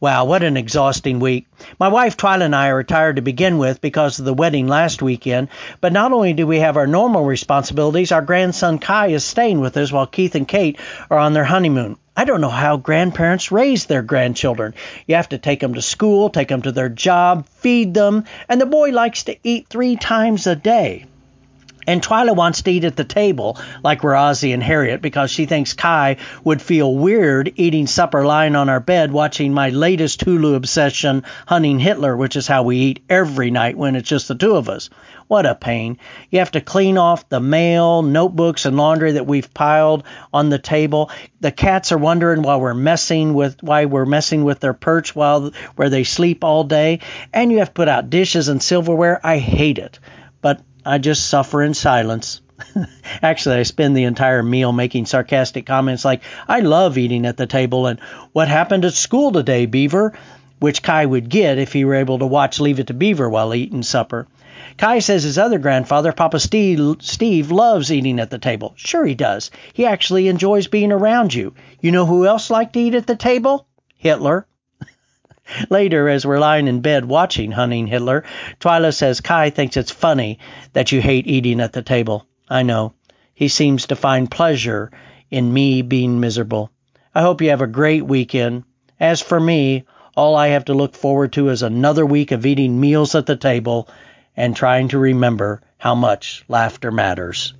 Wow, what an exhausting week. My wife Twyla and I are retired to begin with because of the wedding last weekend, but not only do we have our normal responsibilities, our grandson Kai is staying with us while Keith and Kate are on their honeymoon. I don't know how grandparents raise their grandchildren. You have to take them to school, take them to their job, feed them, and the boy likes to eat three times a day. And Twyla wants to eat at the table, like we're and Harriet, because she thinks Kai would feel weird eating supper lying on our bed watching my latest Hulu obsession, Hunting Hitler, which is how we eat every night when it's just the two of us. What a pain. You have to clean off the mail, notebooks, and laundry that we've piled on the table. The cats are wondering why we're messing with why we're messing with their perch while where they sleep all day. And you have to put out dishes and silverware. I hate it. But I just suffer in silence. Actually, I spend the entire meal making sarcastic comments like, I love eating at the table, and what happened at school today, Beaver? Which Kai would get if he were able to watch Leave It to Beaver while eating supper. Kai says his other grandfather, Papa Steve, Steve, loves eating at the table. Sure, he does. He actually enjoys being around you. You know who else liked to eat at the table? Hitler. Later, as we're lying in bed watching Hunting Hitler, Twyla says Kai thinks it's funny that you hate eating at the table. I know. He seems to find pleasure in me being miserable. I hope you have a great weekend. As for me, all I have to look forward to is another week of eating meals at the table and trying to remember how much laughter matters.